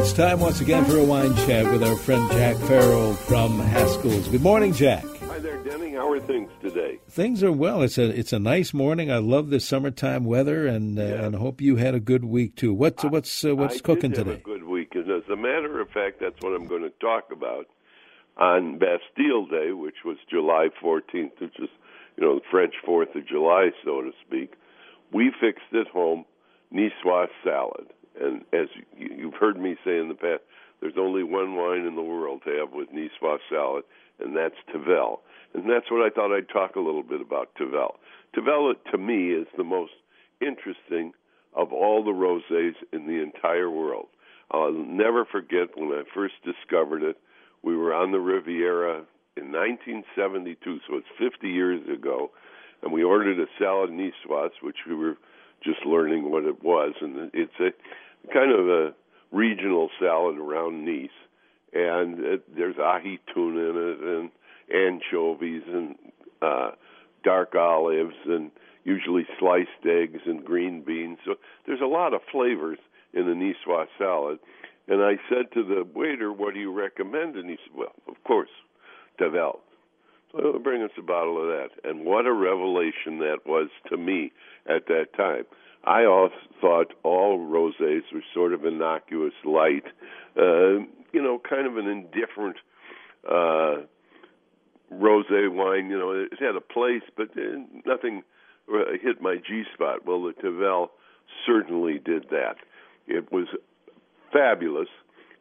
It's time once again for a wine chat with our friend Jack Farrell from Haskell's. Good morning, Jack. Hi there, Denny. How are things today? Things are well. It's a it's a nice morning. I love this summertime weather, and uh, Yeah. and hope you had a good week too. What's what's uh, what's I cooking today? good week, and as a matter of fact, that's what I'm going to talk about on Bastille Day, which was July 14th, which is you know the French Fourth of July, so to speak. We fixed at home Niçoise salad, and as you- you've heard me say in the past, there's only one wine in the world to have with Niçoise salad, and that's Tavel. And that's what I thought I'd talk a little bit about Tavel. Tavel, to me, is the most interesting of all the rosés in the entire world. I'll never forget when I first discovered it. We were on the Riviera in 1972, so it's 50 years ago, and we ordered a salad niçoise, which we were just learning what it was, and it's a kind of a regional salad around Nice, and it, there's ahi tuna in it, and anchovies, and uh, dark olives, and usually sliced eggs and green beans. So there's a lot of flavors in the niçoise salad. And I said to the waiter, "What do you recommend?" And he said, "Well, of course, Tavel." So bring us a bottle of that. And what a revelation that was to me at that time. I also thought all rosés were sort of innocuous, light, uh, you know, kind of an indifferent uh, rosé wine. You know, it had a place, but uh, nothing hit my G spot. Well, the Tavel certainly did that. It was fabulous,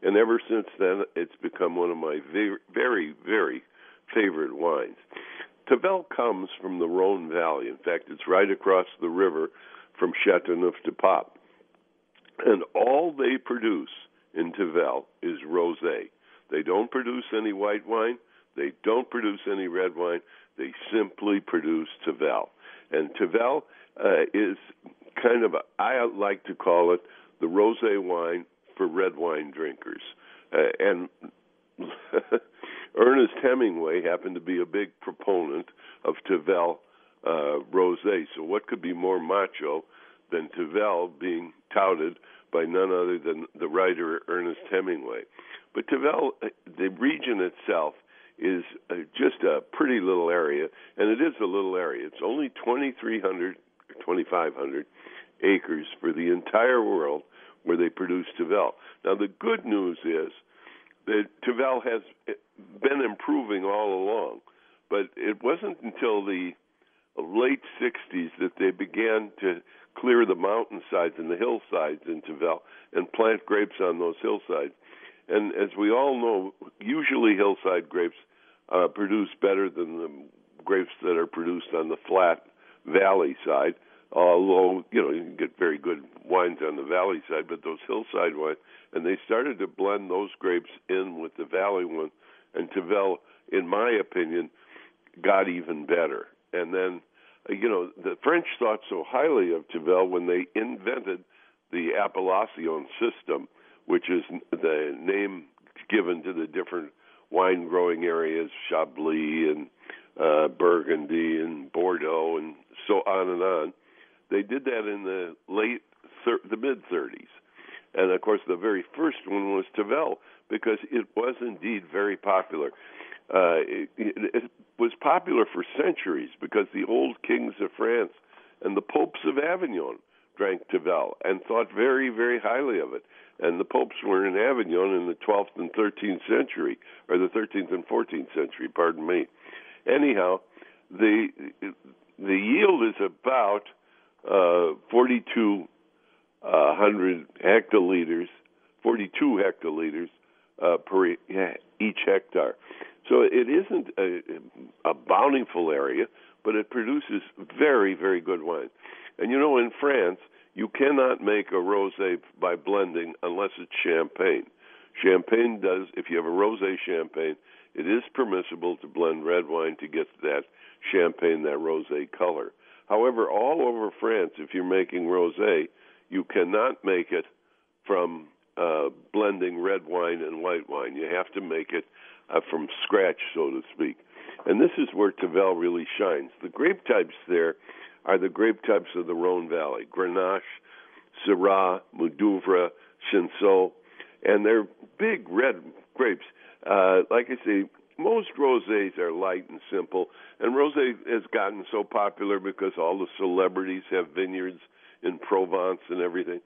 and ever since then, it's become one of my very, very favorite wines. Tavel comes from the Rhone Valley. In fact, it's right across the river from Châteauneuf-du-Pape. And all they produce in Tavel is rosé. They don't produce any white wine. They don't produce any red wine. They simply produce Tavel. And Tavel uh, is kind of, a, I like to call it the rosé wine for red wine drinkers. Uh, and Ernest Hemingway happened to be a big proponent of Tavel uh, rosé. So what could be more macho than Tavel being touted by none other than the writer Ernest Hemingway? But Tavel, uh, the region itself, is uh, just a pretty little area, and it is a little area. It's only 2,300, 2,500 acres for the entire world where they produce Tavel. Now, the good news is that Tavel has been improving all along, but it wasn't until the late 60s that they began to clear the mountainsides and the hillsides in Tavel and plant grapes on those hillsides. And as we all know, usually hillside grapes uh, produce better than the grapes that are produced on the flat valley side. Although you know you can get very good wines on the valley side, but those hillside wines, and they started to blend those grapes in with the valley one, and Tavel, in my opinion, got even better. And then, uh, you know, the French thought so highly of Tavel when they invented the appellation system, which is the name given to the different wine growing areas, Chablis and uh, Burgundy and Bordeaux and so on and on. They did that in the late, thir- the mid 30s. And of course, the very first one was Tavel because it was indeed very popular. Uh, it, it, was popular for centuries because the old kings of France and the popes of Avignon drank Tavel and thought very, very highly of it. And the popes were in Avignon in the 12th and 13th century, or the 13th and 14th century, pardon me. Anyhow, the the yield is about uh, 42 uh, hectoliters, 42 hectoliters uh, per each hectare. So it isn't a, a bountiful area, but it produces very, very good wine. And you know, in France, you cannot make a rosé by blending unless it's champagne. Champagne does, if you have a rosé champagne, it is permissible to blend red wine to get that champagne, that rosé color. However, all over France, if you're making rosé, you cannot make it from uh, blending red wine and white wine. You have to make it uh, from scratch, so to speak. And this is where Tavel really shines. The grape types there are the grape types of the Rhone Valley Grenache, Syrah, Mourvedre, Cinsault. and they're big red grapes. Uh, like I say, most rosés are light and simple, and rosé has gotten so popular because all the celebrities have vineyards in Provence and everything.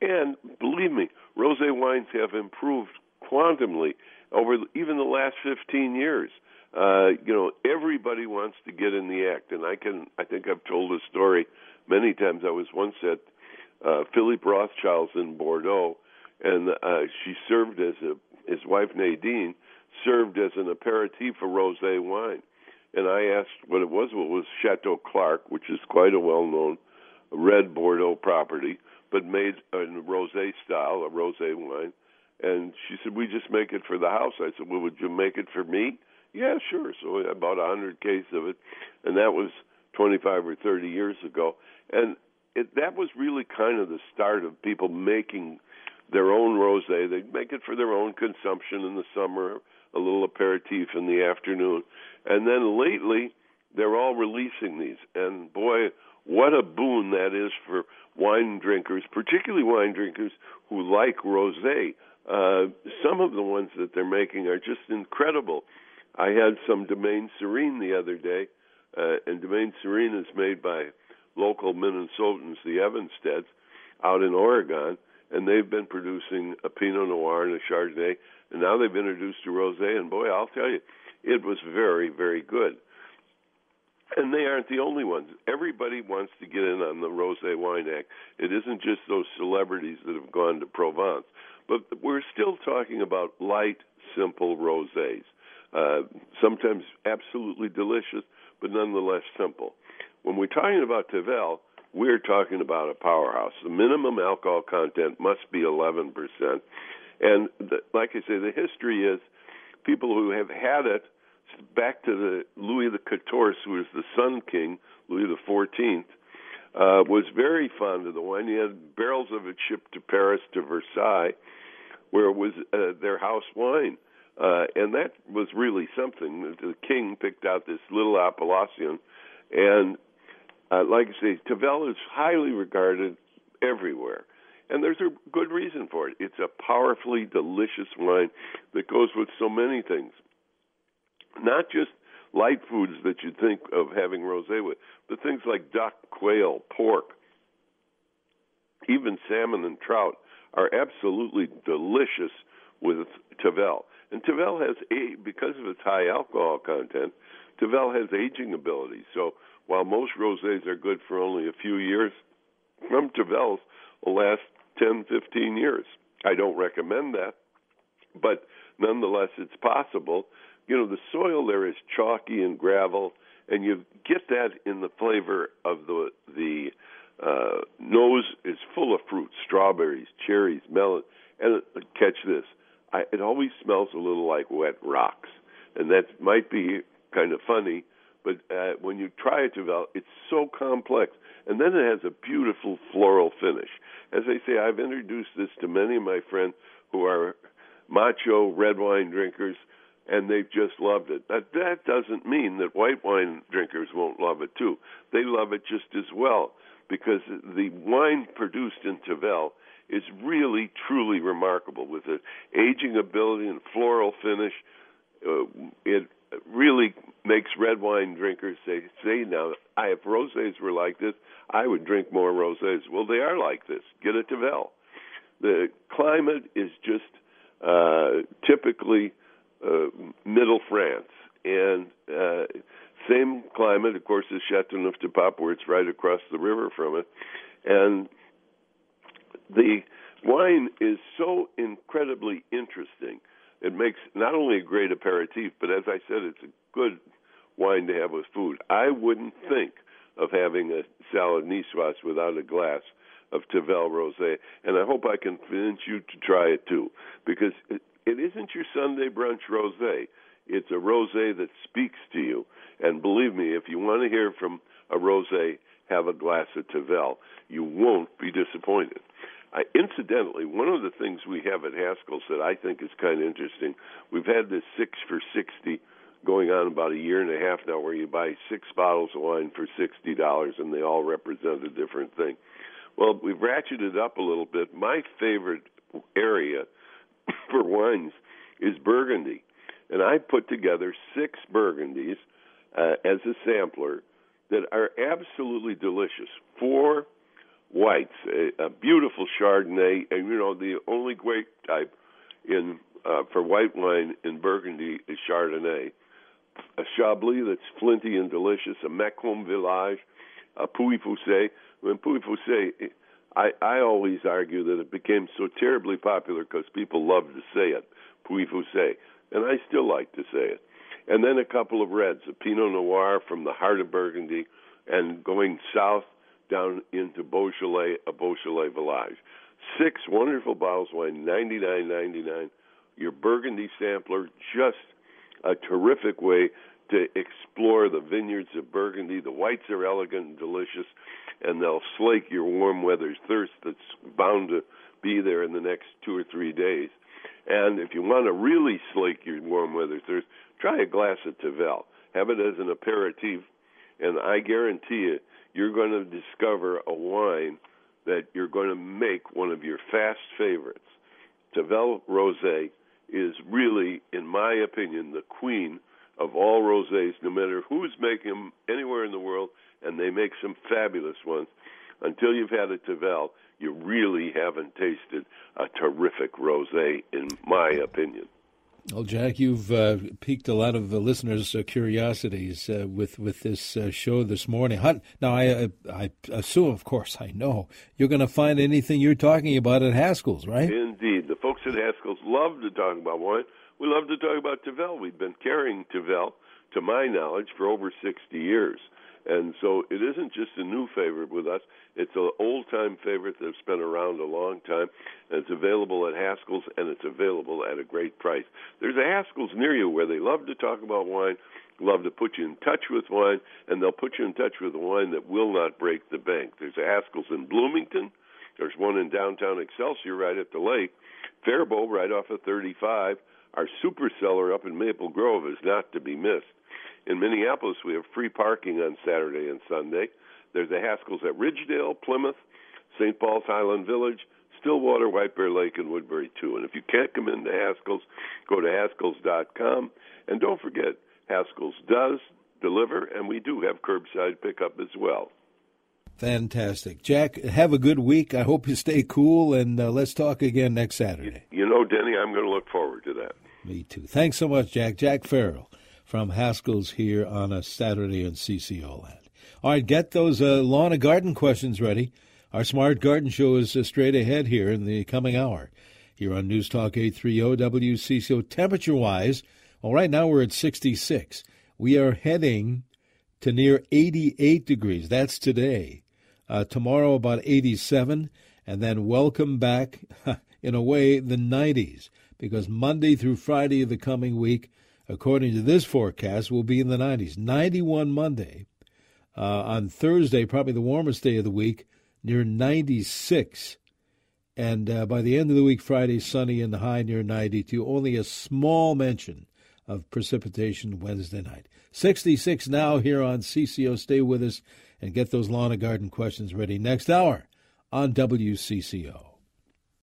And believe me, rosé wines have improved quantumly over even the last 15 years. Uh, you know, everybody wants to get in the act, and I can. I think I've told this story many times. I was once at uh, Philippe Rothschild's in Bordeaux, and uh, she served as a his wife Nadine served as an aperitif for rosé wine. And I asked what it was. Well, it was Chateau Clarke, which is quite a well-known red Bordeaux property, but made in rosé style, a rosé wine. And she said, "We just make it for the house." I said, "Well, would you make it for me?" Yeah, sure. So I bought a hundred cases of it, and that was 25 or 30 years ago. And it, that was really kind of the start of people making their own rosé. They make it for their own consumption in the summer, a little aperitif in the afternoon, and then lately they're all releasing these. And boy, what a boon that is for wine drinkers, particularly wine drinkers who like rosé. Uh, some of the ones that they're making are just incredible. I had some Domaine Serene the other day, uh, and Domaine Serene is made by local Minnesotans, the Evenstads, out in Oregon, and they've been producing a Pinot Noir and a Chardonnay, and now they've introduced a rosé, and boy, I'll tell you, it was very, very good. And they aren't the only ones. Everybody wants to get in on the Rosé Wine Act. It isn't just those celebrities that have gone to Provence, but we're still talking about light, simple rosés. Uh, sometimes absolutely delicious, but nonetheless simple. When we're talking about Tavel, we're talking about a powerhouse. The minimum alcohol content must be 11%. And the, like I say, the history is people who have had it back to the Louis the Quatorze, who was the Sun King, Louis the Fourteenth, uh, was very fond of the wine. He had barrels of it shipped to Paris, to Versailles, was uh, their house wine. Uh, and that was really something. The king picked out this little Appellation, and uh, like I say, Tavel is highly regarded everywhere. And there's a good reason for it. It's a powerfully delicious wine that goes with so many things. Not just light foods that you'd think of having rosé with, but things like duck, quail, pork, even salmon and trout are absolutely delicious with Tavel. And Tavel has a because of its high alcohol content, Tavel has aging ability. So while most rosés are good for only a few years, some Tavels will last 10, 15 years. I don't recommend that, but nonetheless, it's possible. You know, the soil there is chalky and gravel, and you get that in the flavor of the the uh, nose is full of fruit, strawberries, cherries, melon, and uh, catch this, I, it always smells a little like wet rocks, and that might be kind of funny, but uh, when you try it, to develop, it's so complex, and then it has a beautiful floral finish. As I say, I've introduced this to many of my friends who are macho red wine drinkers, and they've just loved it. Now, that doesn't mean that white wine drinkers won't love it too. They love it just as well because the wine produced in Tavel is really truly remarkable with the aging ability and floral finish. Uh, it really makes red wine drinkers say, "Say now, if rosés were like this, I would drink more rosés." Well, they are like this. Get a Tavel. The climate is just uh, typically uh, middle France, and uh, same climate, of course, as Châteauneuf-du-Pape, where it's right across the river from it, and the wine is so incredibly interesting. It makes not only a great aperitif, but as I said, it's a good wine to have with food. I wouldn't think of having a salad niçoise without a glass of Tavel Rosé, and I hope I can convince you to try it too, because it, it isn't your Sunday brunch rosé. It's a rosé that speaks to you, and believe me, if you want to hear from a rosé, have a glass of Tavel. You won't be disappointed. I, incidentally, one of the things we have at Haskell's that I think is kind of interesting, we've had this six for sixty going on about a year and a half now, where you buy six bottles of wine for sixty dollars, and they all represent a different thing. Well, we've ratcheted up a little bit. My favorite area for wines is Burgundy. And I put together six Burgundies uh, as a sampler that are absolutely delicious. Four whites, a, a beautiful Chardonnay, and you know the only grape type in uh, for white wine in Burgundy is Chardonnay. A Chablis that's flinty and delicious, a Mâcon Village, a Pouilly-Fuissé. When Pouilly-Fuissé, I, I always argue that it became so terribly popular because people love to say it, Pouilly-Fuissé, and I still like to say it. And then a couple of reds, a Pinot Noir from the heart of Burgundy, and going south down into Beaujolais, a Beaujolais Village. Six wonderful bottles of wine, ninety nine ninety nine. Your Burgundy sampler, just a terrific way to explore the vineyards of Burgundy. The whites are elegant and delicious, and they'll slake your warm weather's thirst that's bound to be there in the next two or three days. And if you want to really slake your warm weather thirst, try a glass of Tavel. Have it as an aperitif, and I guarantee you, you're going to discover a wine that you're going to make one of your fast favorites. Tavel Rosé is really, in my opinion, the queen of all rosés, no matter who's making them anywhere in the world, and they make some fabulous ones. Until you've had a Tavel, you really haven't tasted a terrific rosé, in my opinion. Well, Jack, you've uh, piqued a lot of the listeners' uh, curiosities uh, with with this uh, show this morning. How, now, I I assume, of course, I know you're going to find anything you're talking about at Haskell's, right? Indeed, the folks at Haskell's love to talk about wine. We love to talk about Tavel. We've been carrying Tavel, to my knowledge, for over 60 years. And so it isn't just a new favorite with us. It's an old time favorite that's been around a long time. And it's available at Haskell's and it's available at a great price. There's a Haskell's near you where they love to talk about wine, love to put you in touch with wine, and they'll put you in touch with a wine that will not break the bank. There's a Haskell's in Bloomington. There's one in downtown Excelsior right at the lake. Faribault right off of 35. Our super cellar up in Maple Grove is not to be missed. In Minneapolis, we have free parking on Saturday and Sunday. There's a Haskell's at Ridgedale, Plymouth, St. Paul's Highland Village, Stillwater, White Bear Lake, and Woodbury, too. And if you can't come into Haskell's, go to Haskells.com. And don't forget, Haskell's does deliver, and we do have curbside pickup as well. Fantastic. Jack, have a good week. I hope you stay cool, and uh, let's talk again next Saturday. You, you know, Denny, I'm going to look forward to that. Me too. Thanks so much, Jack. Jack Farrell from Haskell's here on a Saturday in CCO land. All right, get those uh, lawn and garden questions ready. Our Smart Garden Show is uh, straight ahead here in the coming hour. Here on News Talk 830 WCCO, temperature wise, well, right now we're at 66. We are heading to near 88 degrees. That's today. Uh, tomorrow, about 87. And then welcome back, in a way, the 90s, because Monday through Friday of the coming week, according to this forecast, will be in the 90s. 91 Monday. Uh, on Thursday, probably the warmest day of the week, near 96. And uh, by the end of the week, Friday, sunny and high near 92. Only a small mention of precipitation Wednesday night. 66 now here on CCO. Stay with us and get those lawn and garden questions ready next hour on WCCO.